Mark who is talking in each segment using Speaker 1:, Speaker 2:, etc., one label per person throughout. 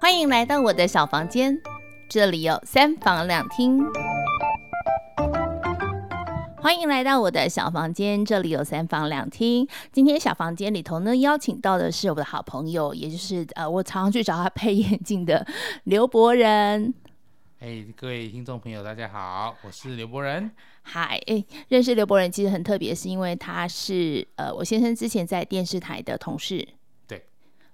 Speaker 1: 欢迎来到我的小房间，这里有三房两厅。欢迎来到我的小房间，这里有三房两厅。今天小房间里头呢，邀请到的是我的好朋友，也就是呃，我常常去找他配眼镜的 刘博仁。
Speaker 2: 哎，hey, 各位听众朋友，大家好，我是刘博仁。
Speaker 1: 嗨，哎，认识刘博仁其实很特别，是因为他是呃，我先生之前在电视台的同事。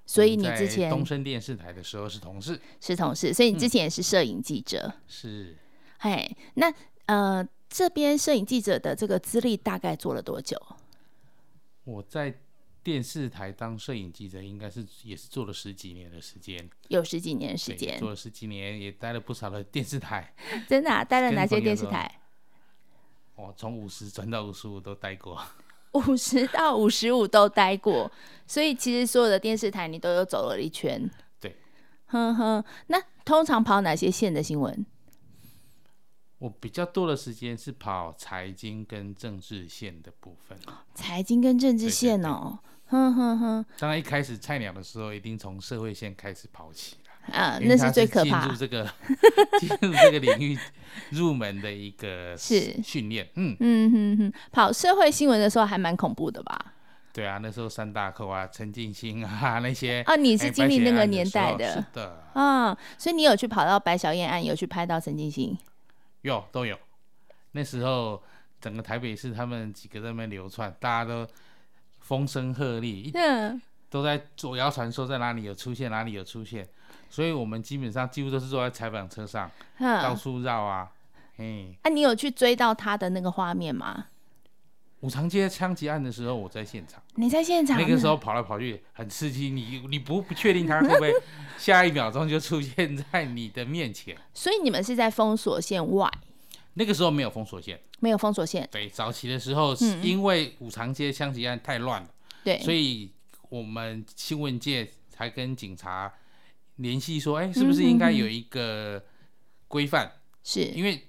Speaker 2: 对，
Speaker 1: 所以你之前
Speaker 2: 东升电视台的时候是同事，
Speaker 1: 是同事，所以你之前也是摄影记者。
Speaker 2: 嗯、是，
Speaker 1: 哎，那呃，这边摄影记者的这个资历大概做了多久？
Speaker 2: 我在。电视台当摄影记者，应该是也是做了十几年的时间，
Speaker 1: 有十几年时间，
Speaker 2: 做了十几年，也待了不少的电视台。
Speaker 1: 真的、啊，待了哪些电视台？
Speaker 2: 我，从五十转到五十五都待过，
Speaker 1: 五十到五十五都待过，所以其实所有的电视台你都有走了一圈。
Speaker 2: 对，
Speaker 1: 哼哼，那通常跑哪些线的新闻？
Speaker 2: 我比较多的时间是跑财经跟政治线的部分。
Speaker 1: 财经跟政治线哦。哼哼哼，
Speaker 2: 当然一开始菜鸟的时候，一定从社会线开始跑起
Speaker 1: 啊，那是最可怕。
Speaker 2: 进入这个进入这个领域入门的一个是训练。嗯
Speaker 1: 嗯嗯嗯，跑社会新闻的时候还蛮恐怖的吧？
Speaker 2: 对啊，那时候三大寇啊，陈进兴啊那些
Speaker 1: 啊，你是经历那个年代的，
Speaker 2: 的是的
Speaker 1: 啊，所以你有去跑到白小燕案，有去拍到陈进兴？
Speaker 2: 有都有。那时候整个台北市他们几个在那边流窜，大家都。风声鹤唳，嗯，都在左谣传说在哪里有出现，哪里有出现，所以我们基本上几乎都是坐在采访车上，嗯、到处绕啊，哎，啊，
Speaker 1: 你有去追到他的那个画面吗？
Speaker 2: 五常街枪击案的时候，我在现场，
Speaker 1: 你在现场，
Speaker 2: 那个时候跑来跑去很刺激，你你不不确定他会不会 下一秒钟就出现在你的面前，
Speaker 1: 所以你们是在封锁线外。
Speaker 2: 那个时候没有封锁线，
Speaker 1: 没有封锁线。
Speaker 2: 对，早期的时候是因为五常街枪击案太乱了，
Speaker 1: 对、嗯，
Speaker 2: 所以我们新闻界才跟警察联系说，哎，是不是应该有一个规范？
Speaker 1: 是
Speaker 2: 因为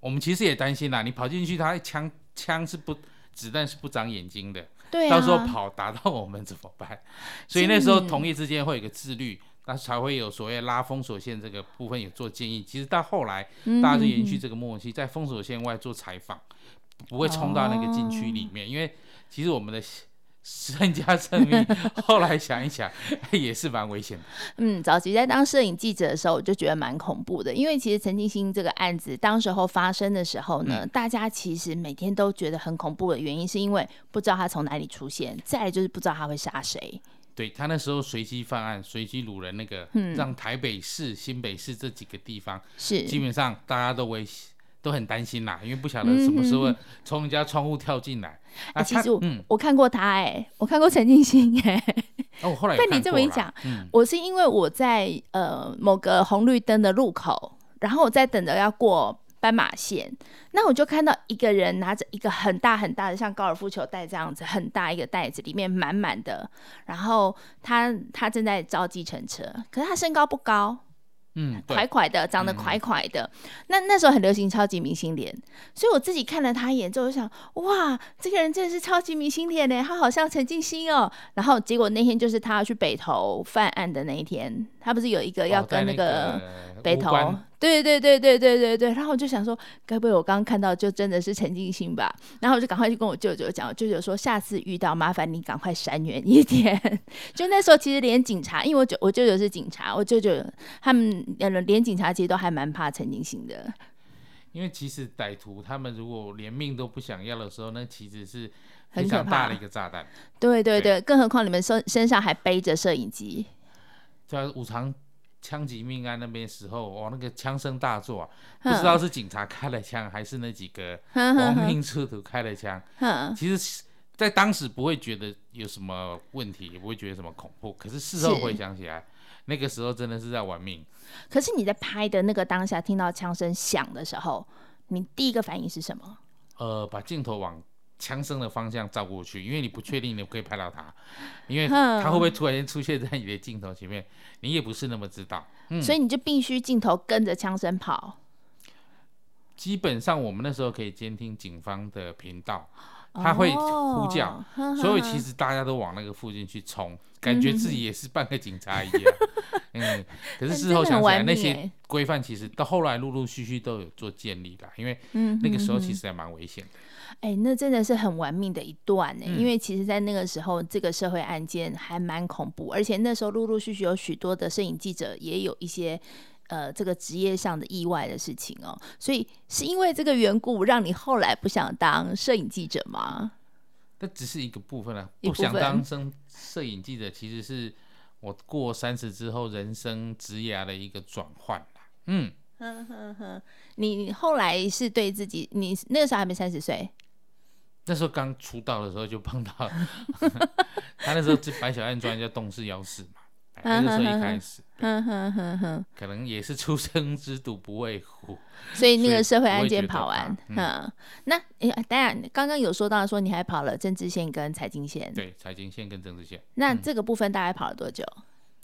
Speaker 2: 我们其实也担心啦，你跑进去，他枪枪是不子弹是不长眼睛的，
Speaker 1: 对、啊，
Speaker 2: 到时候跑打到我们怎么办？所以那时候同业之间会有一个自律。那才会有所谓拉封锁线这个部分有做建议。其实到后来，大家就延续这个默契，在封锁线外做采访，不会冲到那个禁区里面。因为其实我们的身家性命，后来想一想，也是蛮危险的。
Speaker 1: 嗯，早期在当摄影记者的时候，我就觉得蛮恐怖的。因为其实陈进兴这个案子当时候发生的时候呢，大家其实每天都觉得很恐怖的原因，是因为不知道他从哪里出现，再来就是不知道他会杀谁。
Speaker 2: 对，他那时候随机犯案、随机掳人，那个，嗯、让台北市、新北市这几个地方是基本上大家都危都很担心啦，因为不晓得什么时候从人家窗户跳进来。
Speaker 1: 啊，其实我，看过他哎、欸，我看过陈静心哎。
Speaker 2: 哦，后来
Speaker 1: 被你这么一讲，嗯、我是因为我在呃某个红绿灯的路口，然后我在等着要过。斑马线，那我就看到一个人拿着一个很大很大的像高尔夫球袋这样子很大一个袋子，里面满满的，然后他他正在招计程车，可是他身高不高。
Speaker 2: 嗯，
Speaker 1: 块块的，长得块块的。嗯、那那时候很流行超级明星脸，所以我自己看了他一眼之后，就想，哇，这个人真的是超级明星脸呢，他好像陈静心哦。然后结果那天就是他要去北投犯案的那一天，他不是有一个要跟那个北投，哦、对对对对对对对。然后我就想说，该不会我刚刚看到就真的是陈静心吧？然后我就赶快去跟我舅舅讲，舅舅说下次遇到麻烦你赶快闪远一点。就那时候其实连警察，因为我舅我舅舅是警察，我舅舅他们。连警察其实都还蛮怕陈静心的，
Speaker 2: 因为其实歹徒他们如果连命都不想要的时候，那其实是非常大的一个炸弹。
Speaker 1: 对对对，对更何况你们身身上还背着摄影机。
Speaker 2: 在五常枪击命案那边时候，哇，那个枪声大作啊，不知道是警察开了枪，还是那几个 亡命之徒开了枪。其实，在当时不会觉得有什么问题，也不会觉得什么恐怖。可是事后回想起来。那个时候真的是在玩命。
Speaker 1: 可是你在拍的那个当下，听到枪声响的时候，你第一个反应是什么？
Speaker 2: 呃，把镜头往枪声的方向照过去，因为你不确定你可以拍到他，因为他会不会突然间出现在你的镜头前面，你也不是那么知道。
Speaker 1: 嗯，所以你就必须镜头跟着枪声跑。
Speaker 2: 基本上我们那时候可以监听警方的频道。他会呼叫，所以其实大家都往那个附近去冲，感觉自己也是半个警察一样。嗯，可是事后想起来，那些规范其实到后来陆陆续续都有做建立的，因为那个时候其实还蛮危险的。
Speaker 1: 哎、欸，那真的是很玩命的一段呢，嗯、因为其实，在那个时候，这个社会案件还蛮恐怖，而且那时候陆陆续续有许多的摄影记者也有一些呃这个职业上的意外的事情哦，所以是因为这个缘故，让你后来不想当摄影记者吗？
Speaker 2: 那只是一个部分啊，不想当生摄影记者，其实是我过三十之后人生职涯的一个转换。嗯，
Speaker 1: 呵呵呵，你后来是对自己，你那个时候还没三十岁。
Speaker 2: 那时候刚出道的时候就碰到，他那时候这白小燕专叫《动视幺四》嘛，那个时候一开始，可能也是初生之犊不畏虎，
Speaker 1: 所以那个社会案件跑完，嗯，那哎，当然刚刚有说到说你还跑了政治线跟财经线，
Speaker 2: 对，财经线跟政治线，
Speaker 1: 那这个部分大概跑了多久？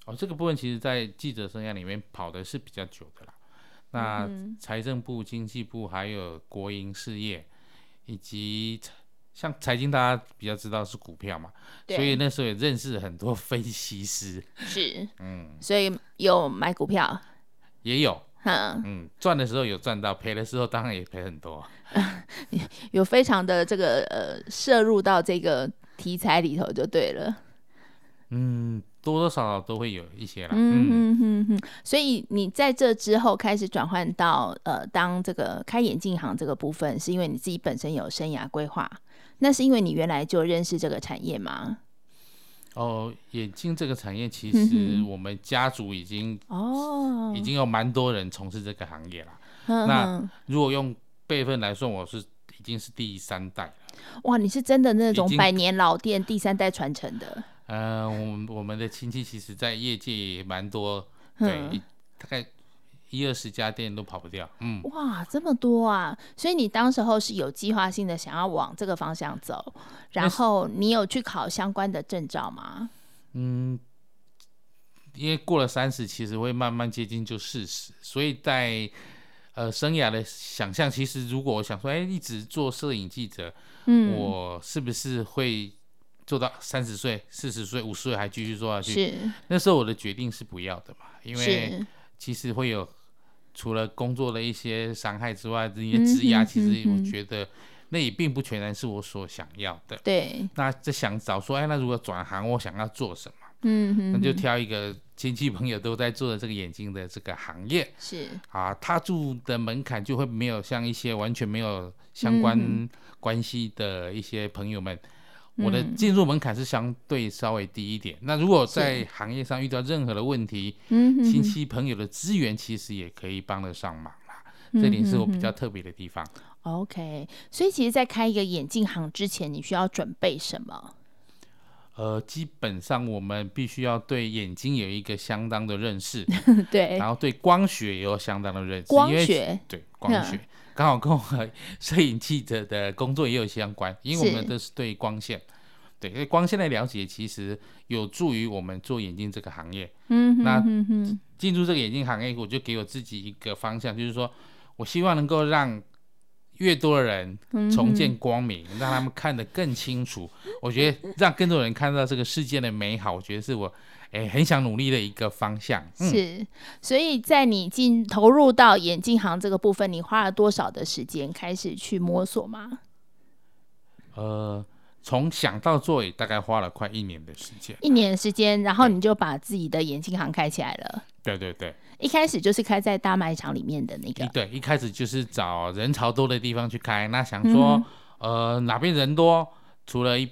Speaker 2: 哦，这个部分其实在记者生涯里面跑的是比较久的啦。那财政部、经济部还有国营事业以及。像财经，大家比较知道是股票嘛，所以那时候也认识很多 分析师。
Speaker 1: 是，嗯，所以有买股票，
Speaker 2: 也有，嗯嗯，赚的时候有赚到，赔的时候当然也赔很多。
Speaker 1: 有非常的这个呃摄入到这个题材里头就对了。
Speaker 2: 嗯，多多少少都会有一些啦。
Speaker 1: 嗯嗯嗯嗯。所以你在这之后开始转换到呃当这个开眼镜行这个部分，是因为你自己本身有生涯规划。那是因为你原来就认识这个产业吗？
Speaker 2: 哦，眼镜这个产业其实我们家族已经哦，已经有蛮多人从事这个行业了。哦、那如果用辈分来说，我是已经是第三代了。
Speaker 1: 哇，你是真的那种百年老店第三代传承的？
Speaker 2: 呃，我们我们的亲戚其实，在业界也蛮多，对，嗯、大概。一二十家店都跑不掉，嗯，
Speaker 1: 哇，这么多啊！所以你当时候是有计划性的想要往这个方向走，然后你有去考相关的证照吗？
Speaker 2: 嗯，因为过了三十，其实会慢慢接近就四十，所以在呃生涯的想象，其实如果我想说，哎，一直做摄影记者，嗯，我是不是会做到三十岁、四十岁、五十岁还继续做下去？是，那时候我的决定是不要的嘛，因为其实会有。除了工作的一些伤害之外，这些职涯其实我觉得那也并不全然是我所想要的。对，那就想找说，哎，那如果转行，我想要做什么？嗯哼，那就挑一个亲戚朋友都在做的这个眼镜的这个行业。是啊，他住的门槛就会没有像一些完全没有相关关系的一些朋友们。我的进入门槛是相对稍微低一点。嗯、那如果在行业上遇到任何的问题，亲戚朋友的资源其实也可以帮得上忙啦。这点是我比较特别的地方。
Speaker 1: OK，所以其实，在开一个眼镜行之前，你需要准备什么？
Speaker 2: 呃，基本上我们必须要对眼睛有一个相当的认识，
Speaker 1: 对，
Speaker 2: 然后对光学也有相当的认识，
Speaker 1: 光学，
Speaker 2: 对，光学。嗯。刚好跟我摄影记者的工作也有相关，因为我们都是对光线，是。对，对光线的了解其实有助于我们做眼镜这个行业。嗯哼哼哼，那进入这个眼镜行业，我就给我自己一个方向，就是说我希望能够让越多的人重见光明，嗯、让他们看得更清楚。我觉得让更多人看到这个世界的美好，我觉得是我。哎，很想努力的一个方向。嗯、
Speaker 1: 是，所以在你进投入到眼镜行这个部分，你花了多少的时间开始去摸索吗？
Speaker 2: 呃，从想到做，也大概花了快一年的时间。
Speaker 1: 一年的时间，然后你就把自己的眼镜行开起来了。
Speaker 2: 对对对，
Speaker 1: 一开始就是开在大卖场里面的那个。
Speaker 2: 对，一开始就是找人潮多的地方去开。那想说，嗯、呃，哪边人多？除了一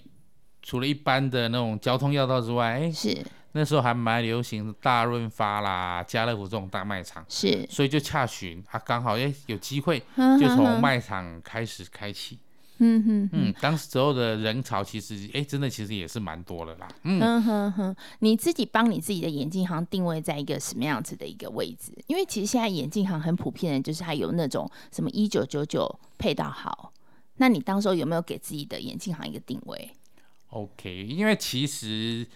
Speaker 2: 除了一般的那种交通要道之外，哎，是。那时候还蛮流行大润发啦、家乐福这种大卖场，是，所以就洽询，啊，刚好哎有机会，就从卖场开始开启，嗯哼嗯哼嗯，当时候的人潮其实哎真的其实也是蛮多的啦，嗯
Speaker 1: 哼哼，你自己帮你自己的眼镜行定位在一个什么样子的一个位置？因为其实现在眼镜行很普遍的，就是它有那种什么一九九九配到好，那你当时候有没有给自己的眼镜行一个定位
Speaker 2: ？OK，因为其实。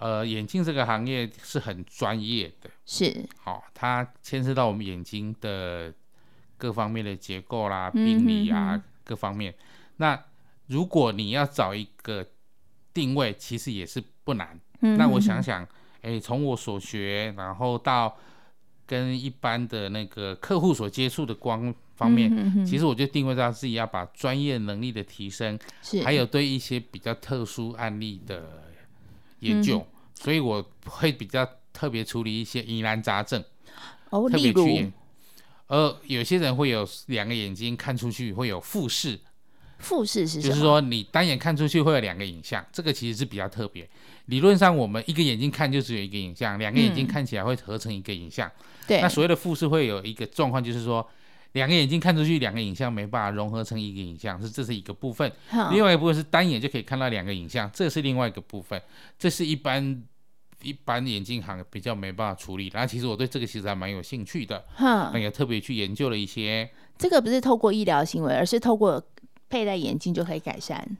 Speaker 2: 呃，眼镜这个行业是很专业的，是好、哦，它牵涉到我们眼睛的各方面的结构啦、病理啊、各方面。那如果你要找一个定位，其实也是不难。那我想想，哎，从我所学，然后到跟一般的那个客户所接触的光方面，嗯、哼哼其实我就定位到自己要把专业能力的提升，还有对一些比较特殊案例的研究，嗯、所以我会比较特别处理一些疑难杂症，
Speaker 1: 哦，
Speaker 2: 特别去演。呃，有些人会有两个眼睛看出去会有复视，
Speaker 1: 复视是什么？
Speaker 2: 就是说你单眼看出去会有两个影像，这个其实是比较特别。理论上，我们一个眼睛看就只有一个影像，两个眼睛看起来会合成一个影像。对、嗯。那所谓的复视会有一个状况，就是说两个眼睛看出去两个影像没办法融合成一个影像，是这是一个部分。另外一部分是单眼就可以看到两个影像，这是另外一个部分。这是一般。一般眼镜行比较没办法处理，然后其实我对这个其实还蛮有兴趣的，那也特别去研究了一些。
Speaker 1: 这个不是透过医疗行为，而是透过佩戴眼镜就可以改善。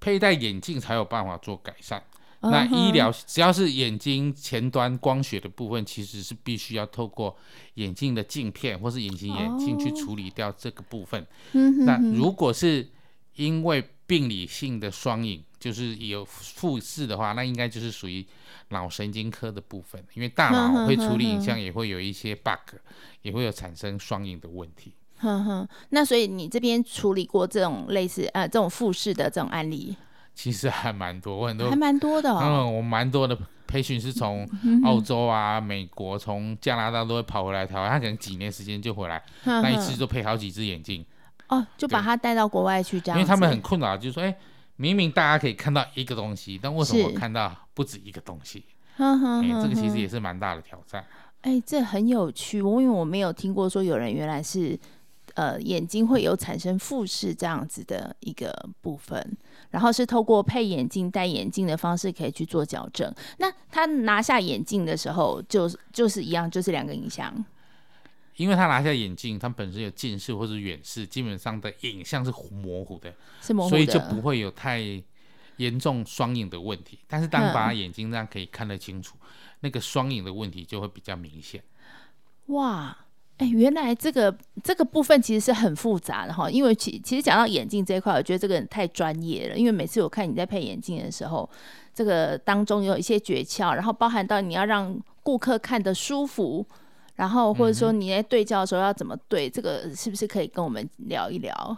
Speaker 2: 佩戴眼镜才有办法做改善。Uh huh. 那医疗只要是眼睛前端光学的部分，其实是必须要透过眼镜的镜片或是隐形眼镜去处理掉这个部分。Oh. 那如果是因为病理性的双影。就是有复视的话，那应该就是属于脑神经科的部分，因为大脑会处理影像，也会有一些 bug，也会有产生双影的问题。
Speaker 1: 哼哼，那所以你这边处理过这种类似呃这种复视的这种案例？
Speaker 2: 其实还蛮多，我很多
Speaker 1: 还蛮多的哦。
Speaker 2: 嗯，我蛮多的培训是从澳洲啊、美国、从加拿大都会跑回来台湾，他可能几年时间就回来，那一次就配好几只眼镜。
Speaker 1: 哦，就把他带到国外去这样。
Speaker 2: 因为他们很困扰，就是说，哎。明明大家可以看到一个东西，但为什么我看到不止一个东西？哎，这个其实也是蛮大的挑战。
Speaker 1: 哎，这很有趣，我因为我没有听过说有人原来是呃眼睛会有产生复视这样子的一个部分，然后是透过配眼镜、戴眼镜的方式可以去做矫正。那他拿下眼镜的时候，就就是一样，就是两个影像。
Speaker 2: 因为他拿下眼镜，他本身有近视或者远视，基本上的影像是模糊的，
Speaker 1: 是模糊的，
Speaker 2: 所以就不会有太严重双影的问题。但是当把眼睛这样可以看得清楚，嗯、那个双影的问题就会比较明显。
Speaker 1: 哇，哎，原来这个这个部分其实是很复杂的哈。因为其其实讲到眼镜这一块，我觉得这个人太专业了。因为每次我看你在配眼镜的时候，这个当中有一些诀窍，然后包含到你要让顾客看得舒服。然后或者说你在对焦的时候要怎么对，嗯、这个是不是可以跟我们聊一聊？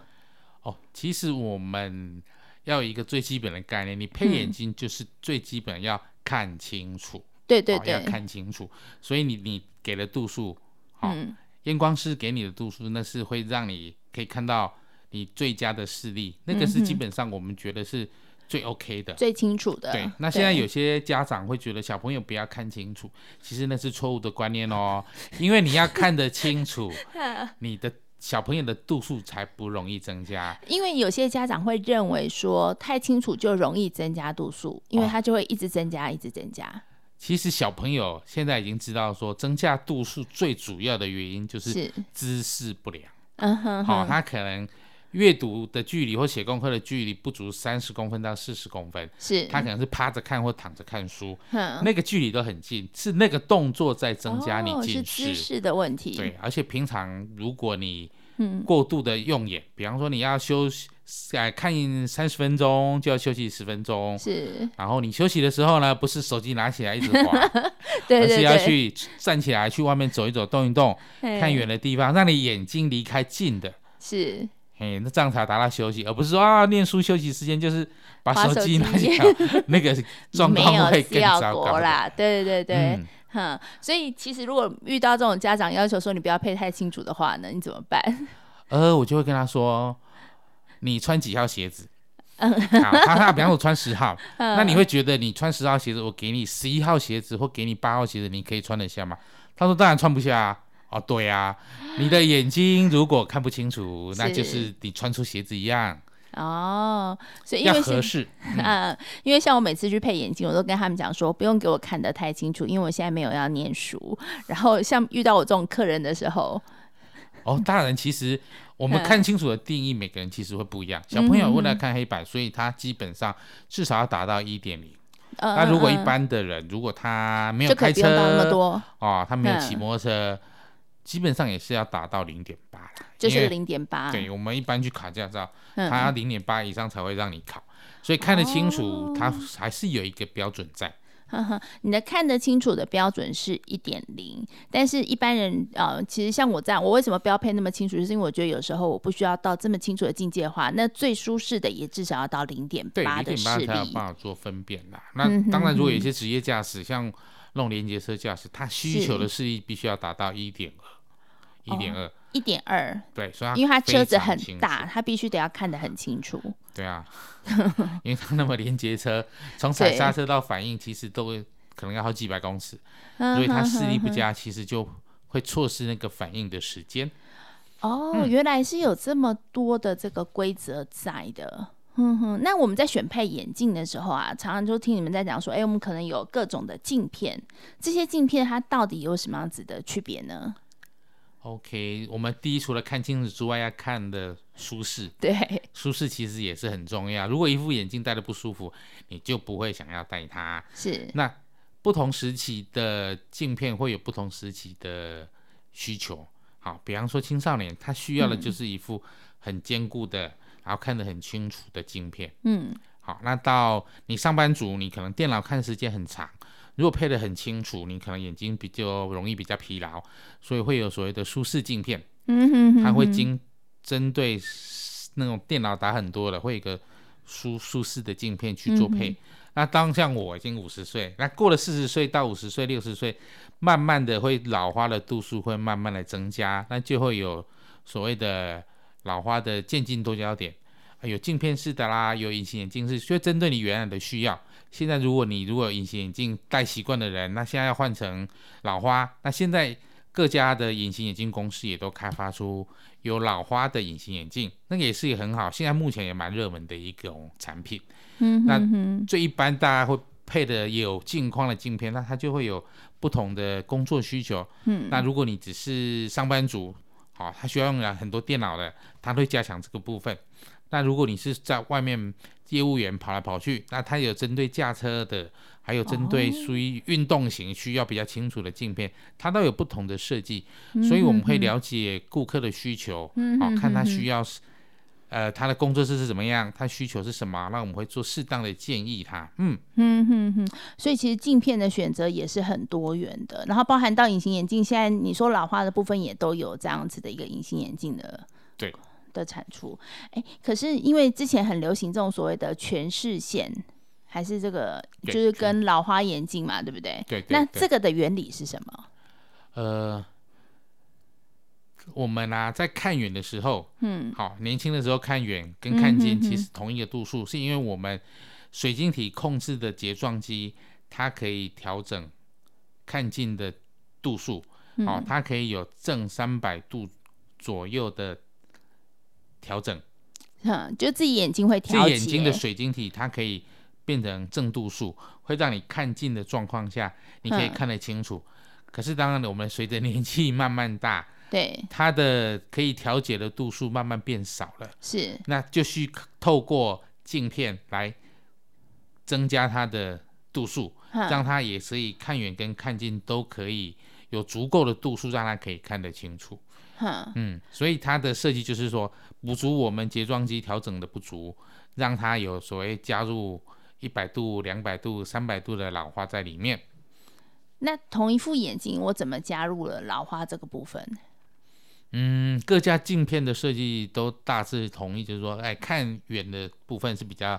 Speaker 2: 哦，其实我们要有一个最基本的概念，你配眼镜就是最基本要看清楚，嗯、对对对、哦，要看清楚。所以你你给的度数，好、哦，验、嗯、光师给你的度数，那是会让你可以看到你最佳的视力，那个是基本上我们觉得是。最 OK 的，
Speaker 1: 最清楚的。
Speaker 2: 对，那现在有些家长会觉得小朋友不要看清楚，其实那是错误的观念哦。因为你要看得清楚，你的小朋友的度数才不容易增加。
Speaker 1: 因为有些家长会认为说太清楚就容易增加度数，因为他就会一直增加，哦、一直增加。
Speaker 2: 其实小朋友现在已经知道说，增加度数最主要的原因就是姿势不良。嗯哼，好，他可能。阅读的距离或写功课的距离不足三十公分到四十公分，是他可能是趴着看或躺着看书，嗯、那个距离都很近，是那个动作在增加你近视，
Speaker 1: 哦、是姿势的问题。
Speaker 2: 对，而且平常如果你过度的用眼，嗯、比方说你要休息，哎，看三十分钟就要休息十分钟，是。然后你休息的时候呢，不是手机拿起来一直滑，对对对，而是要去站起来去外面走一走，动一动，看远的地方，让你眼睛离开近的，是。哎，那这样才达到休息，而不是说啊，念书休息时间就是把手机拿起来，那个状况会更糟糕
Speaker 1: 啦。对对对。对，哼、嗯，所以其实如果遇到这种家长要求说你不要配太清楚的话呢，你怎么办？
Speaker 2: 呃，我就会跟他说，你穿几号鞋子？嗯，好，他他比方说我穿十号，嗯、那你会觉得你穿十号鞋子，我给你十一号鞋子或给你八号鞋子，你可以穿得下吗？他说当然穿不下啊。哦，对啊，你的眼睛如果看不清楚，那就是你穿出鞋子一样。
Speaker 1: 哦，所以因为
Speaker 2: 要合适。
Speaker 1: 嗯，因为像我每次去配眼镜，我都跟他们讲说，不用给我看得太清楚，因为我现在没有要念书。然后像遇到我这种客人的时候，
Speaker 2: 哦，大人，其实我们看清楚的定义，每个人其实会不一样。小朋友为了看黑板，所以他基本上至少要达到一点零。那如果一般的人，如果他没有开车
Speaker 1: 那么多，
Speaker 2: 哦，他没有骑摩托车。基本上也是要达到零点八，
Speaker 1: 就是零点八。
Speaker 2: 对，我们一般去考驾照，它要零点八以上才会让你考，所以看得清楚，它还是有一个标准在。
Speaker 1: 呵呵，你的看得清楚的标准是一点零，但是一般人呃，其实像我这样，我为什么标配那么清楚？就是因为我觉得有时候我不需要到这么清楚的境界的话，那最舒适的也至少要到零点八的视力，
Speaker 2: 才有办法做分辨啦。那当然，如果有些职业驾驶，像那种连接车驾驶，他需求的视力必须要达到一点二，一点二。
Speaker 1: 一点二，
Speaker 2: 对，所以
Speaker 1: 因为它车子很大，它必须得要看得很清楚。
Speaker 2: 对啊，因为它那么连接车，从踩刹车到反应，其实都会可能要好几百公尺，所以它视力不佳，其实就会错失那个反应的时间。
Speaker 1: 哦，嗯、原来是有这么多的这个规则在的。哼哼，那我们在选配眼镜的时候啊，常常就听你们在讲说，哎，我们可能有各种的镜片，这些镜片它到底有什么样子的区别呢
Speaker 2: ？OK，我们第一除了看清楚之外，要看的舒适。
Speaker 1: 对，
Speaker 2: 舒适其实也是很重要。如果一副眼镜戴的不舒服，你就不会想要戴它。
Speaker 1: 是。那
Speaker 2: 不同时期的镜片会有不同时期的需求。好，比方说青少年，他需要的就是一副很坚固的，嗯、然后看得很清楚的镜片。嗯。好，那到你上班族，你可能电脑看时间很长。如果配得很清楚，你可能眼睛比较容易比较疲劳，所以会有所谓的舒适镜片。嗯哼，哼，它会经针对那种电脑打很多的，会有一个舒舒适的镜片去做配。嗯、那当像我已经五十岁，那过了四十岁到五十岁、六十岁，慢慢的会老花的度数会慢慢的增加，那就会有所谓的老花的渐进多焦点。有镜片式的啦，有隐形眼镜是，就针对你原来的需要。现在如果你如果隐形眼镜戴习惯的人，那现在要换成老花，那现在各家的隐形眼镜公司也都开发出有老花的隐形眼镜，那个也是也很好。现在目前也蛮热门的一种产品。嗯哼哼，那最一般大家会配的有镜框的镜片，那它就会有不同的工作需求。嗯，那如果你只是上班族，好，他需要用了很多电脑的，他会加强这个部分。那如果你是在外面业务员跑来跑去，那他有针对驾车的，还有针对属于运动型需要比较清楚的镜片，它都有不同的设计，所以我们会了解顾客的需求，嗯、哦，看他需要是，呃，他的工作室是怎么样，他需求是什么，那我们会做适当的建议他，嗯。嗯
Speaker 1: 嗯嗯，所以其实镜片的选择也是很多元的，然后包含到隐形眼镜，现在你说老化的部分也都有这样子的一个隐形眼镜的，
Speaker 2: 对。
Speaker 1: 的产出，哎，可是因为之前很流行这种所谓的全视线，还是这个就是跟老花眼镜嘛，对不对？
Speaker 2: 对，对，对。
Speaker 1: 那这个的原理是什么？
Speaker 2: 呃，我们啊，在看远的时候，嗯，好，年轻的时候看远跟看近其实同一个度数，嗯哼哼，是因为我们水晶体控制的睫状肌，它可以调整看近的度数，哦，它可以有正三百度左右的。调整，
Speaker 1: 嗯，就自己眼睛会调节。
Speaker 2: 自己眼睛的水晶体，它可以变成正度数，会让你看近的状况下，你可以看得清楚。嗯、可是当然，我们随着年纪慢慢大，
Speaker 1: 对，
Speaker 2: 它的可以调节的度数慢慢变少了。
Speaker 1: 是，
Speaker 2: 那就需透过镜片来增加它的度数，嗯、让它也可以看远跟看近都可以有足够的度数，让它可以看得清楚。嗯，所以它的设计就是说，补足我们睫状肌调整的不足，让它有所谓加入一百度、两百度、三百度的老花在里面。
Speaker 1: 那同一副眼镜，我怎么加入了老花这个部分？
Speaker 2: 嗯，各家镜片的设计都大致同意，就是说，哎，看远的部分是比较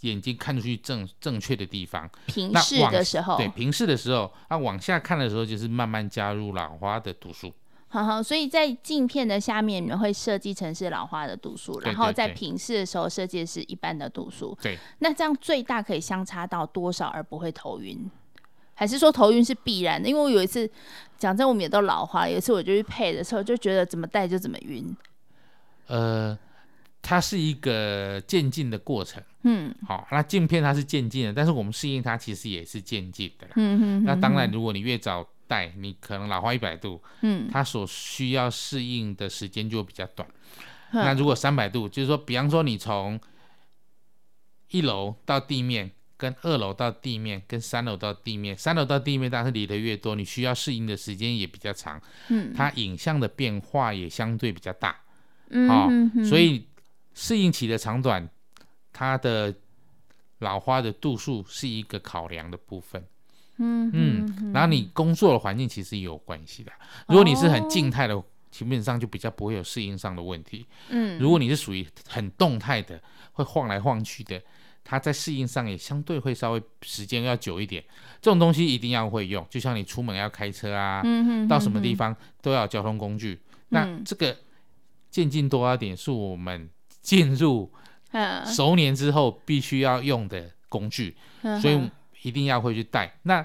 Speaker 2: 眼睛看出去正正确的地方。
Speaker 1: 平视的时候，
Speaker 2: 对，平视的时候，那往下看的时候，就是慢慢加入老花的度数。
Speaker 1: 好好，所以在镜片的下面，你们会设计成是老花的度数，然后在平视的时候设计的是一般的度数。
Speaker 2: 对，
Speaker 1: 那这样最大可以相差到多少而不会头晕？还是说头晕是必然的？因为我有一次讲真，我们也都老花，有一次我就去配的时候，就觉得怎么戴就怎么晕。
Speaker 2: 呃，它是一个渐进的过程。嗯，好，那镜片它是渐进的，但是我们适应它其实也是渐进的。嗯哼，哼，哼。那当然，如果你越早。戴你可能老花一百度，嗯，它所需要适应的时间就比较短。嗯、那如果三百度，就是说，比方说你从一楼到地面，跟二楼到地面，跟三楼到地面，三楼到地面当然是离得越多，你需要适应的时间也比较长。嗯，它影像的变化也相对比较大。嗯，所以适应期的长短，它的老花的度数是一个考量的部分。
Speaker 1: 嗯
Speaker 2: 嗯，然后你工作的环境其实也有关系的。如果你是很静态的，哦、基本上就比较不会有适应上的问题。
Speaker 1: 嗯，
Speaker 2: 如果你是属于很动态的，会晃来晃去的，它在适应上也相对会稍微时间要久一点。这种东西一定要会用，就像你出门要开车啊，
Speaker 1: 嗯、
Speaker 2: 到什么地方都要有交通工具。嗯、那这个渐进多一点是我们进入熟年之后必须要用的工具，
Speaker 1: 嗯、
Speaker 2: 所以。一定要会去带。那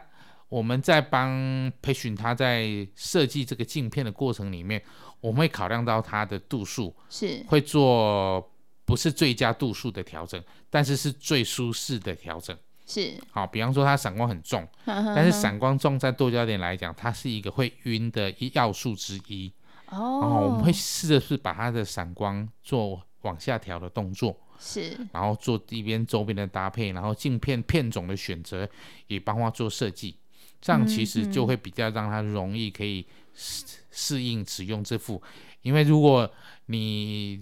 Speaker 2: 我们在帮培训他在设计这个镜片的过程里面，我们会考量到它的度数，
Speaker 1: 是
Speaker 2: 会做不是最佳度数的调整，但是是最舒适的调整。
Speaker 1: 是
Speaker 2: 好，比方说它闪光很重，
Speaker 1: 呵呵呵
Speaker 2: 但是闪光重在多焦点来讲，它是一个会晕的一要素之一。
Speaker 1: 哦，
Speaker 2: 我们会试着是把它的闪光做往下调的动作。
Speaker 1: 是，
Speaker 2: 然后做一边周边的搭配，然后镜片片种的选择也帮他做设计，这样其实就会比较让他容易可以适适应使用这副。因为如果你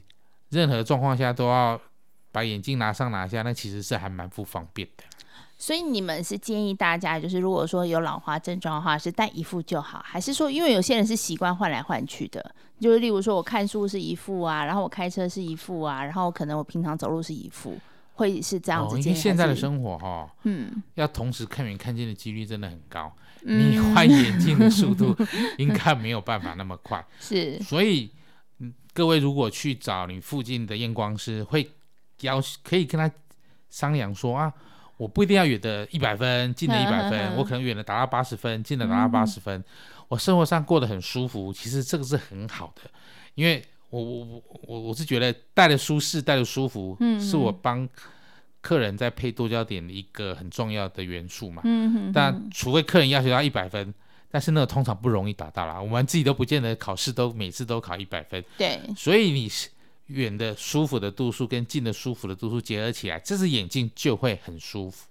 Speaker 2: 任何状况下都要把眼镜拿上拿下，那其实是还蛮不方便的。
Speaker 1: 所以你们是建议大家，就是如果说有老花症状的话，是戴一副就好，还是说，因为有些人是习惯换来换去的，就是例如说我看书是一副啊，然后我开车是一副啊，然后可能我平常走路是一副，会是这样子。
Speaker 2: 哦，因为现在的生活哈、哦，
Speaker 1: 嗯，
Speaker 2: 要同时看远看近的几率真的很高，
Speaker 1: 嗯、
Speaker 2: 你换眼镜的速度应该没有办法那么快。
Speaker 1: 是，
Speaker 2: 所以各位如果去找你附近的验光师，会要可以跟他商量说啊。我不一定要远的一百分，近的一百分，我可能远的达到八十分，近的达到八十分，嗯。我生活上过得很舒服，其实这个是很好的，因为我我我我是觉得带的舒适，带的舒服，嗯，是我帮客人在配多焦点的一个很重要的元素嘛。
Speaker 1: 嗯哼哼，
Speaker 2: 但除非客人要求到一百分，但是那个通常不容易达到啦。我们自己都不见得考试都每次都考一百分。
Speaker 1: 对，
Speaker 2: 所以你是。远的舒服的度数跟近的舒服的度数结合起来，这只眼镜就会很舒服，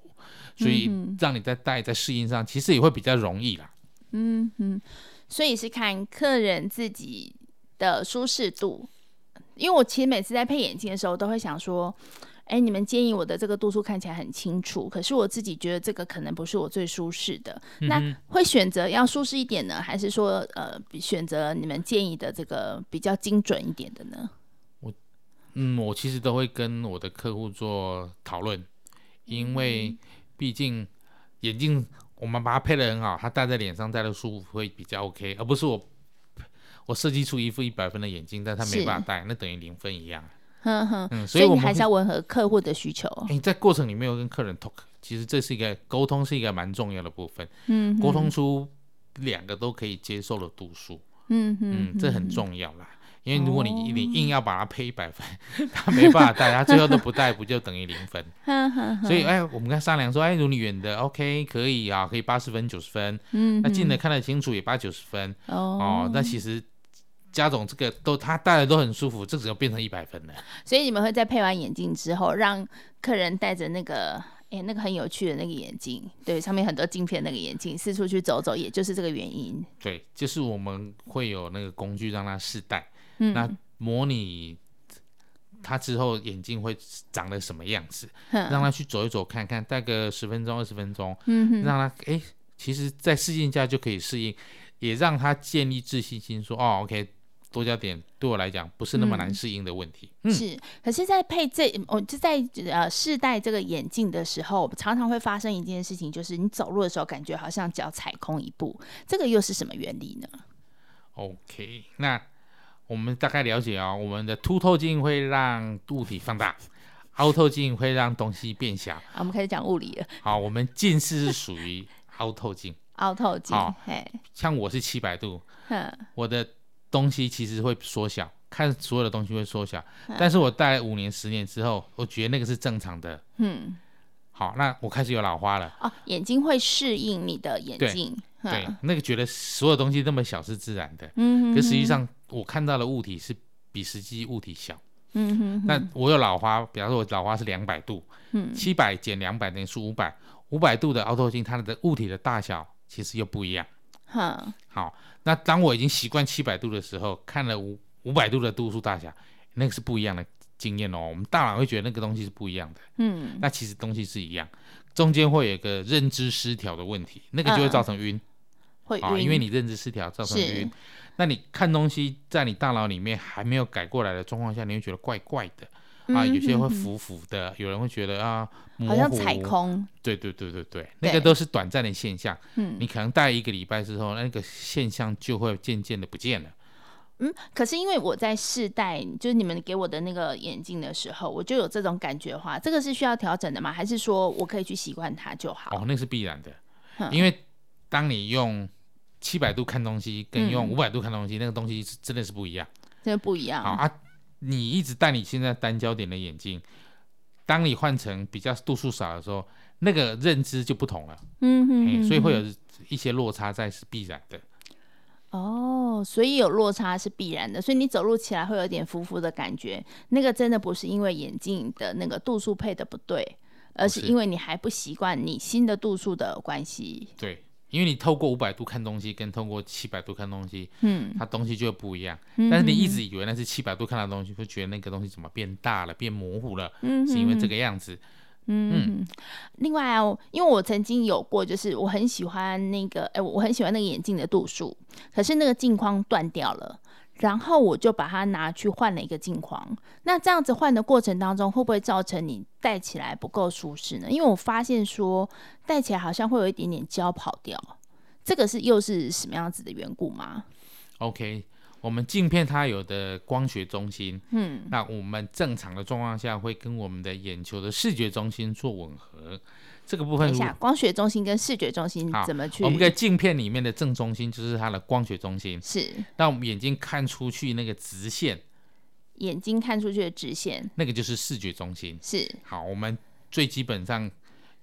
Speaker 2: 所以让你在戴在适应上其实也会比较容易啦。
Speaker 1: 嗯嗯，所以是看客人自己的舒适度，因为我其实每次在配眼镜的时候都会想说，哎，你们建议我的这个度数看起来很清楚，可是我自己觉得这个可能不是我最舒适的，嗯、那会选择要舒适一点呢，还是说呃选择你们建议的这个比较精准一点的呢？
Speaker 2: 嗯，我其实都会跟我的客户做讨论，因为毕竟眼镜我们把它配的很好，它戴在脸上戴的舒服会比较 OK，而不是我我设计出一副一百分的眼镜，但他没办法戴，那等于零分一样。
Speaker 1: 哼哼，嗯，所以我们还是要吻合客户的需求。
Speaker 2: 你在过程里面有跟客人 talk，其实这是一个沟通，是一个蛮重要的部分。
Speaker 1: 嗯，
Speaker 2: 沟通出两个都可以接受的度数。
Speaker 1: 嗯
Speaker 2: 嗯，这很重要啦。因为如果你你硬要把它配一百分，哦，他没办法戴，他最后都不戴，不就等于零分？所以哎，我们跟他商量说，哎，如果你远的 OK 可以啊，可以八十分九十分，
Speaker 1: 嗯，
Speaker 2: 那近的看得清楚也八九十分
Speaker 1: 哦，
Speaker 2: 哦。那其实家总这个都他戴的都很舒服，这只要变成一百分了。
Speaker 1: 所以你们会在配完眼镜之后，让客人戴着那个哎那个很有趣的那个眼镜，对，上面很多镜片那个眼镜四处去走走，也就是这个原因。
Speaker 2: 对，就是我们会有那个工具让他试戴。
Speaker 1: 嗯、
Speaker 2: 那模拟他之后眼镜会长得什么样子，让他去走一走看看，戴个十分钟二十分钟，
Speaker 1: 嗯，
Speaker 2: 让他哎，其实，在试镜下就可以适应，也让他建立自信心说，说哦，OK，多加点对我来讲不是那么难适应的问题。
Speaker 1: 嗯嗯、是，可是，在配这我就在呃试戴这个眼镜的时候，常常会发生一件事情，就是你走路的时候感觉好像脚踩空一步，这个又是什么原理呢
Speaker 2: ？OK，那。我们大概了解哦，我们的凸透镜会让物体放大，凹透镜会让东西变小。
Speaker 1: 好，我们开始讲物理了。
Speaker 2: 好，我们近视是属于 凹透镜。
Speaker 1: 凹透镜。
Speaker 2: 好，像我是七百度，我的东西其实会缩小，看所有的东西会缩小。但是我戴五年、十年之后，我觉得那个是正常的。
Speaker 1: 嗯。
Speaker 2: 好，那我开始有老花了。
Speaker 1: 哦，眼睛会适应你的眼镜。
Speaker 2: 对，对，那个觉得所有东西那么小是自然的。
Speaker 1: 嗯。
Speaker 2: 可实际上。我看到的物体是比实际物体小，
Speaker 1: 嗯哼，哼。
Speaker 2: 那我有老花，比方说我老花是两百度，
Speaker 1: 嗯，
Speaker 2: 七百减两百等于是五百，五百度的凹透镜，它的物体的大小其实又不一样。
Speaker 1: 哈，
Speaker 2: 好，那当我已经习惯七百度的时候，看了五五百度的度数大小，那个是不一样的经验哦，我们大脑会觉得那个东西是不一样的，
Speaker 1: 嗯，
Speaker 2: 那其实东西是一样，中间会有一个认知失调的问题，那个就会造成晕，
Speaker 1: 嗯、会
Speaker 2: 啊、哦，因为你认知失调造成晕，
Speaker 1: 是
Speaker 2: 那你看东西在你大脑里面还没有改过来的状况下，你会觉得怪怪的。啊，有些会浮浮的，有人会觉得啊，
Speaker 1: 好像踩空。
Speaker 2: 对对对对对，那个都是短暂的现象。嗯，你可能戴一个礼拜之后，那个现象就会渐渐的不见了。
Speaker 1: 嗯，可是因为我在试戴，就是你们给我的那个眼镜的时候，我就有这种感觉的话，这个是需要调整的吗？还是说我可以去习惯它就好？
Speaker 2: 哦，那是必然的，
Speaker 1: 嗯、
Speaker 2: 因为当你用七百度看东西，跟用五百度看东西，嗯、那个东西是真的是不一样，
Speaker 1: 真的不一样。
Speaker 2: 好啊。你一直戴你现在单焦点的眼镜，当你换成比较度数少的时候，那个认知就不同了。
Speaker 1: 嗯哼，哼，哼，
Speaker 2: 所以会有一些落差在是必然的。
Speaker 1: 哦，所以有落差是必然的，所以你走路起来会有点浮浮的感觉，那个真的不是因为眼镜的那个度数配的不对，而是因为你还不习惯你新的度数的关系。
Speaker 2: 对。因为你透过五百度看东西，跟透过七百度看东西，嗯，它东西就会不一样。嗯、但是你一直以为那是七百度看的东西，会觉得那个东西怎么变大了、变模糊了？嗯，是因为这个样子。嗯，
Speaker 1: 嗯另外啊，因为我曾经有过，就是我很喜欢那个，哎，我很喜欢那个眼镜的度数，可是那个镜框断掉了。然后我就把它拿去换了一个镜框。那这样子换的过程当中，会不会造成你戴起来不够舒适呢？因为我发现说戴起来好像会有一点点胶跑掉，这个是又是什么样子的缘故吗
Speaker 2: ？OK，我们镜片它有的光学中心，
Speaker 1: 嗯，
Speaker 2: 那我们正常的状况下会跟我们的眼球的视觉中心做吻合。这个部分，
Speaker 1: 等一下，光学中心跟视觉中心怎么去？
Speaker 2: 我们在镜片里面的正中心就是它的光学中心，
Speaker 1: 是。
Speaker 2: 那我们眼睛看出去那个直线，
Speaker 1: 眼睛看出去的直线，
Speaker 2: 那个就是视觉中心。
Speaker 1: 是。
Speaker 2: 好，我们最基本上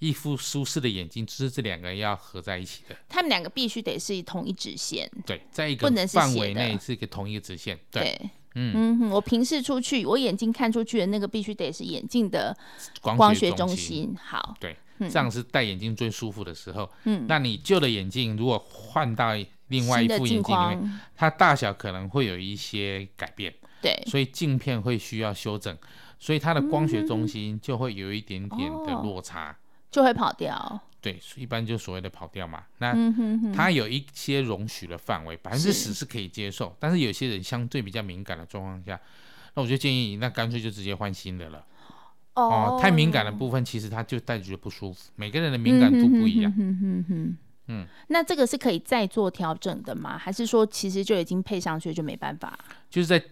Speaker 2: 一副舒适的眼睛，就是这两个要合在一起的。
Speaker 1: 他们两个必须得是同一直线。
Speaker 2: 对，在一个范围内是一个同一个直线。对。对
Speaker 1: 嗯嗯，我平视出去，我眼睛看出去的那个必须得是眼镜的光学中心。好。对。
Speaker 2: 这样是戴眼镜最舒服的时候。嗯，那你旧的眼镜如果换到另外一副眼镜里面，它大小可能会有一些改变。
Speaker 1: 对，
Speaker 2: 所以镜片会需要修整，所以它的光学中心就会有一点点的落差，
Speaker 1: 嗯、就会跑掉。
Speaker 2: 对，一般就所谓的跑掉嘛。那它有一些容许的范围，百分之十是可以接受，但是有些人相对比较敏感的状况下，那我就建议你，那干脆就直接换新的了。哦，太敏感的部分，其实它就带觉得不舒服。每个人的敏感度不一样。
Speaker 1: 嗯嗯嗯嗯。那这个是可以再做调整的吗？还是说其实就已经配上去就没办法？
Speaker 2: 就是在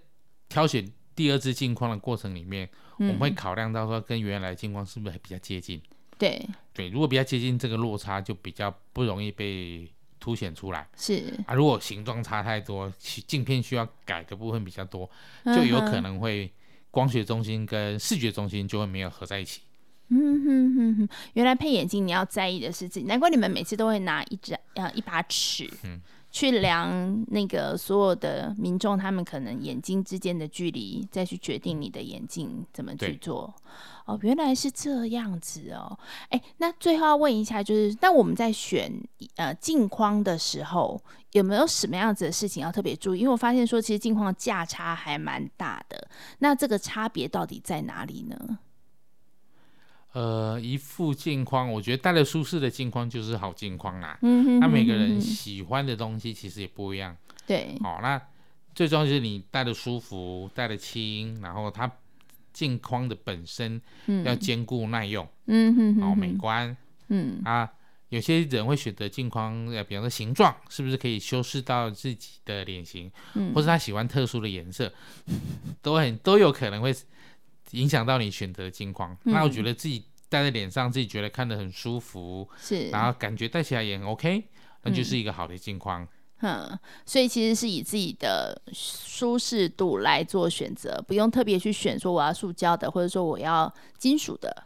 Speaker 2: 挑选第二支镜框的过程里面，嗯、我们会考量到说跟原来的镜框是不是还比较接近？
Speaker 1: 对
Speaker 2: 对，如果比较接近，这个落差就比较不容易被凸显出来。
Speaker 1: 是
Speaker 2: 啊，如果形状差太多，镜片需要改的部分比较多，就有可能会。光学中心跟视觉中心就会没有合在一起。
Speaker 1: 嗯哼哼哼，原来配眼镜你要在意的是自己，难怪你们每次都会拿一只呃一把尺，嗯，去量那个所有的民众他们可能眼睛之间的距离，再去决定你的眼镜怎么去做。哦，原来是这样子哦。哎，那最后要问一下，就是那我们在选呃镜框的时候，有没有什么样子的事情要特别注意？因为我发现说，其实镜框的价差还蛮大的。那这个差别到底在哪里呢？
Speaker 2: 呃，一副镜框，我觉得戴了舒适的镜框就是好镜框啦。嗯哼，那每个人喜欢的东西其实也不一样。
Speaker 1: 对，
Speaker 2: 好，那最重要就是你戴的舒服，戴的轻，然后它。镜框的本身要坚固耐用，嗯哼，好美观，嗯啊，有些人会选择镜框，呃，比方说形状是不是可以修饰到自己的脸型，嗯，或者他喜欢特殊的颜色，都很都有可能会影响到你选择镜框。嗯、那我觉得自己戴在脸上，自己觉得看得很舒服，是，然后感觉戴起来也很 OK，那就是一个好的镜框。
Speaker 1: 嗯，所以其实是以自己的舒适度来做选择，不用特别去选说我要塑胶的，或者说我要金属的。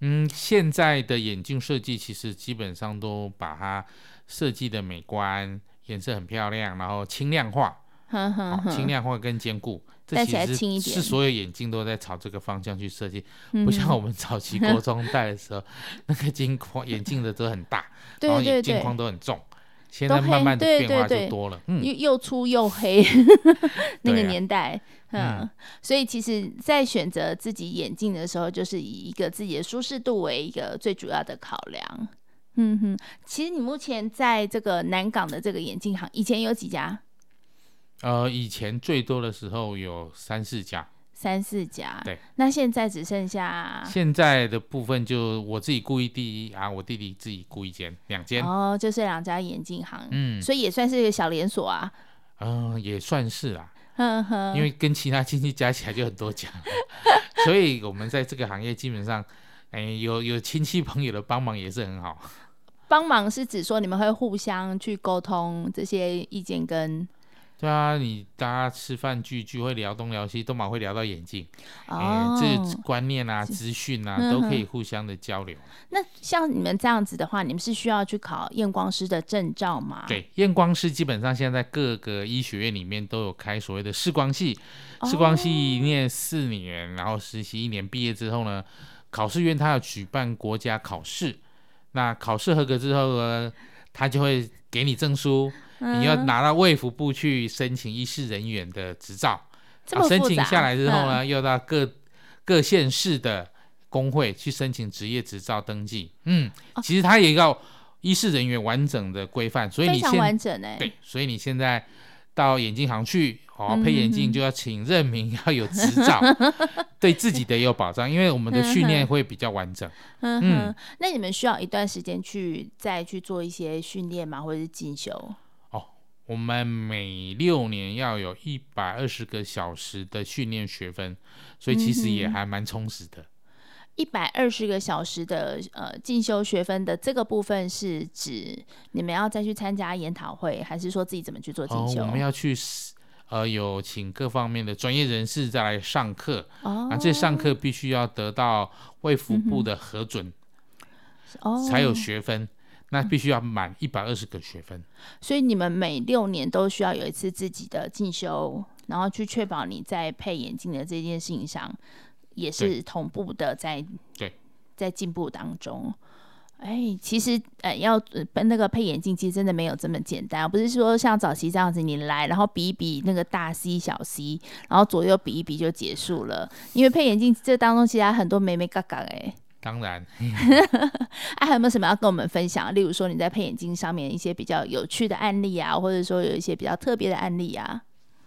Speaker 2: 嗯，现在的眼镜设计其实基本上都把它设计的美观，颜色很漂亮，然后轻量化，呵呵呵，轻量化跟坚固，
Speaker 1: 戴起来轻一点。
Speaker 2: 是所有眼镜都在朝这个方向去设计，不像我们早期国中戴的时候，那个镜框眼镜的都很大，然后眼镜框都很重。现在慢慢的变化就多了，
Speaker 1: 嗯，又又粗又黑，那个年代，啊、嗯，嗯、所以其实，在选择自己眼镜的时候，就是以一个自己的舒适度为一个最主要的考量。嗯哼，其实你目前在这个南港的这个眼镜行，以前有几家？
Speaker 2: 呃，以前最多的时候有三四家。
Speaker 1: 三四家，
Speaker 2: 对，
Speaker 1: 那现在只剩下
Speaker 2: 现在的部分，就我自己雇一地啊，我弟弟自己雇一间，两间。
Speaker 1: 哦，就是两家眼镜行，嗯，所以也算是一个小连锁啊，
Speaker 2: 嗯，也算是啦，嗯哼，因为跟其他亲戚加起来就很多家，所以我们在这个行业基本上，哎，有有亲戚朋友的帮忙也是很好，
Speaker 1: 帮忙是指说你们会互相去沟通这些意见跟。
Speaker 2: 对啊，你大家吃饭聚聚会聊东聊西，都蛮会聊到眼镜，哦，这观念啊、资讯啊，都可以互相的交流。
Speaker 1: 那像你们这样子的话，你们是需要去考验光师的证照吗？
Speaker 2: 对，验光师基本上现在各个医学院里面都有开所谓的视光系，视光系念四年，然后实习一年，毕业之后呢，考试院他要举办国家考试，那考试合格之后呢，他就会给你证书。你要拿到卫福部去申请医师人员的执照，申请下来之后呢，嗯、又到各各县市的工会去申请职业执照登记。嗯，哦、其实它也要医师人员完整的规范，所以你现
Speaker 1: 完整哎，
Speaker 2: 对，所以你现在到眼镜行去哦，配眼镜就要请认明，要有执照，嗯、对自己的也有保障，因为我们的训练会比较完整。
Speaker 1: 嗯，那你们需要一段时间去再去做一些训练吗，或者是进修？
Speaker 2: 我们每六年要有一百二十个小时的训练学分，所以其实也还蛮充实的。
Speaker 1: 一百二十个小时的呃进修学分的这个部分是指你们要再去参加研讨会，还是说自己怎么去做进修？
Speaker 2: 哦、我们要去呃有请各方面的专业人士再来上课，哦、啊，这上课必须要得到卫福部的核准，哦、才有学分。那必须要满一百二十个学分，
Speaker 1: 所以你们每六年都需要有一次自己的进修，然后去确保你在配眼镜的这件事情上也是同步的在
Speaker 2: 对
Speaker 1: 在进步当中。哎，其实呃要呃那个配眼镜，其实真的没有这么简单，不是说像早期这样子你来，然后比一比那个大 C 小 C，然后左右比一比就结束了。因为配眼镜这当中其实还很多眉眉嘎嘎哎。
Speaker 2: 当然，
Speaker 1: 啊，还有没有什么要跟我们分享？例如说你在配眼镜上面一些比较有趣的案例啊，或者说有一些比较特别的案例啊。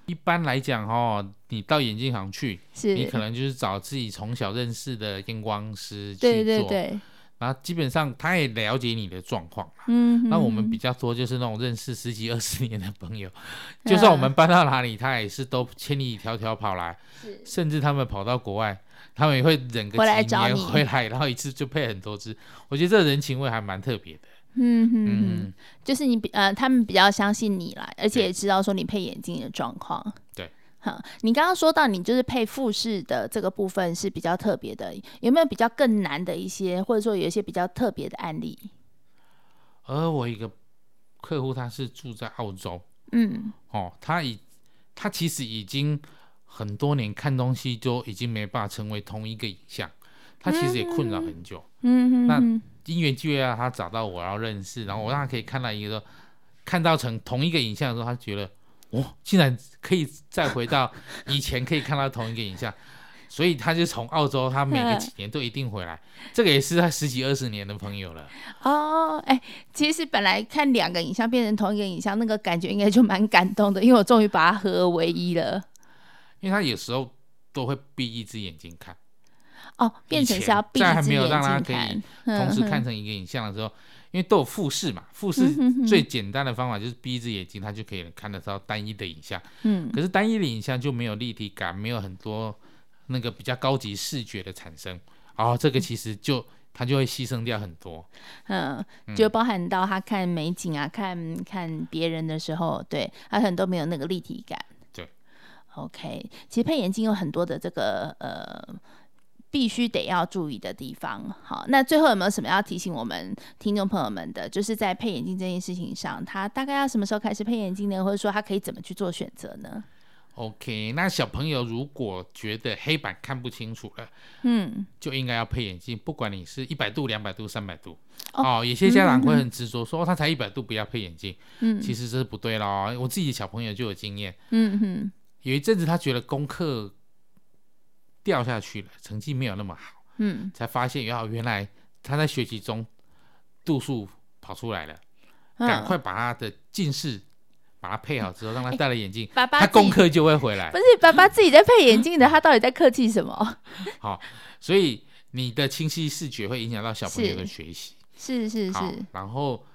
Speaker 2: 一般来讲哦，你到眼镜行去，是你可能就是找自己从小认识的验光师去做，对对对，然后基本上他也了解你的状况。嗯，那我们比较多就是那种认识十几二十年的朋友，就算我们搬到哪里，他也是都千里迢迢跑来，甚至他们跑到国外。他们也会忍个几年回来，然后一次就配很多只。我觉得这人情味还蛮特别的。
Speaker 1: 嗯哼嗯，就是你比呃，他们比较相信你啦，而且也知道说你配眼镜的状况。
Speaker 2: 对，
Speaker 1: 好，你刚刚说到你就是配复视的这个部分是比较特别的，有没有比较更难的一些，或者说有一些比较特别的案例？
Speaker 2: 而我一个客户他是住在澳洲，
Speaker 1: 嗯，
Speaker 2: 哦，他已他其实已经。很多年看东西就已经没办法成为同一个影像，他其实也困扰很久。嗯，那因缘际会啊，他找到我然后认识，然后我让他可以看到一个看到成同一个影像的时候，他觉得哇，竟然可以再回到以前可以看到同一个影像，所以他就从澳洲，他每个几年都一定回来。这个也是他十几二十年的朋友了。
Speaker 1: 哦，哎，其实本来看两个影像变成同一个影像，那个感觉应该就蛮感动的，因为我终于把它合而为一了。
Speaker 2: 因为他有时候都会闭一只眼睛看，
Speaker 1: 哦，变成是要闭一只眼睛看，
Speaker 2: 在还没有让他可以同时看成一个影像的时候，因为都有复视嘛，复视最简单的方法就是闭一只眼睛，他就可以看得到单一的影像。嗯，可是单一的影像就没有立体感，没有很多那个比较高级视觉的产生。哦，这个其实就他就会牺牲掉很多。
Speaker 1: 嗯，就包含到他看美景啊，看看别人的时候，对，他很多没有那个立体感。OK，其实配眼镜有很多的这个呃，必须得要注意的地方。好，那最后有没有什么要提醒我们听众朋友们的？就是在配眼镜这件事情上，他大概要什么时候开始配眼镜呢？或者说他可以怎么去做选择呢
Speaker 2: ？OK，那小朋友如果觉得黑板看不清楚了，
Speaker 1: 嗯，
Speaker 2: 就应该要配眼镜，不管你是一百度、两百度、三百度。哦，有些家长会很执着说，他才一百度，不要配眼镜。嗯，其实这是不对咯。我自己小朋友就有经验。嗯哼，有一阵子他觉得功课掉下去了，成绩没有那么好。嗯，才发现要原来他在学习中度数跑出来了，赶快把他的近视把它配好之后，让他戴了眼镜，爸爸他功课就会回来。
Speaker 1: 不是爸爸自己在配眼镜的，他到底在客气什么？
Speaker 2: 好，所以你的清晰视觉会影响到小朋友的学习。
Speaker 1: 是是是，是。
Speaker 2: 然后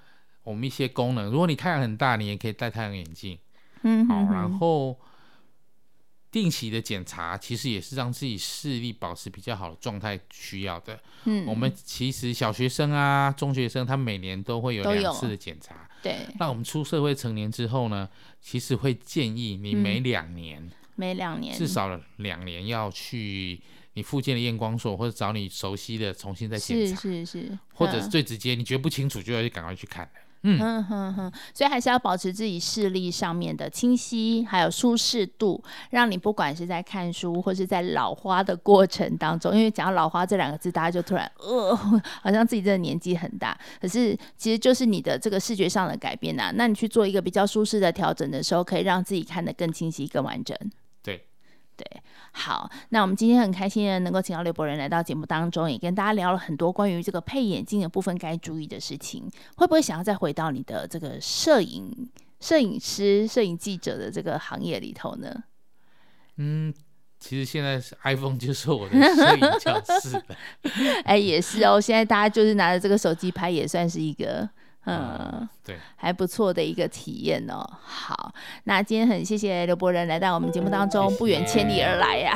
Speaker 2: 我们一些功能，如果你太阳很大，你也可以戴太阳眼镜。嗯哼哼。好，然后定期的检查，其实也是让自己视力保持比较好的状态需要的。嗯。我们其实小学生啊、中学生，他每年都会有两次的检查。
Speaker 1: 对。
Speaker 2: 那我们出社会成年之后呢，其实会建议你每两年，嗯、
Speaker 1: 每两年
Speaker 2: 至少两年要去。你附近的验光所，或者找你熟悉的重新再检查，
Speaker 1: 是是是，
Speaker 2: 或者是最直接，你觉得不清楚就要去赶快去看。嗯
Speaker 1: 哼哼，所以还是要保持自己视力上面的清晰，还有舒适度，让你不管是在看书，或是在老花的过程当中，因为讲到老花这两个字，大家就突然呃，好像自己真的年纪很大，可是其实就是你的这个视觉上的改变呐、啊。那你去做一个比较舒适的调整的时候，可以让自己看得更清晰、更完整。对。好，那我们今天很开心的能够请到刘博仁来到节目当中，也跟大家聊了很多关于这个配眼镜的部分该注意的事情。会不会想要再回到你的这个摄影、摄影师、摄影记者的这个行业里头呢？
Speaker 2: 嗯，其实现在是 iPhone 就是我的摄影教室
Speaker 1: 哎，也是哦，现在大家就是拿着这个手机拍，也算是一个。嗯，
Speaker 2: 对，
Speaker 1: 还不错的一个体验哦。好，那今天很谢谢刘伯仁来到我们节目当中，不远千里而来呀。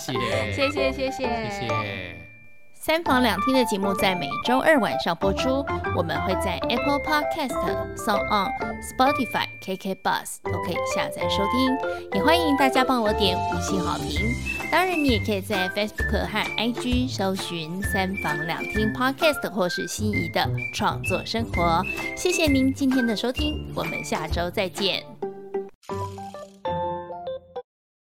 Speaker 2: 谢谢，
Speaker 1: 谢谢，谢谢，
Speaker 2: 谢谢。
Speaker 1: 三房两厅的节目在每周二晚上播出，我们会在 Apple Podcast、SoundOn、Spotify、KK Bus 都可以下载收听，也欢迎大家帮我点五星好评。当然你也可以在 facebook 和 ig 搜寻三房两厅 podcast 或是心仪的创作生活。谢谢您今天的收听我们下周再见。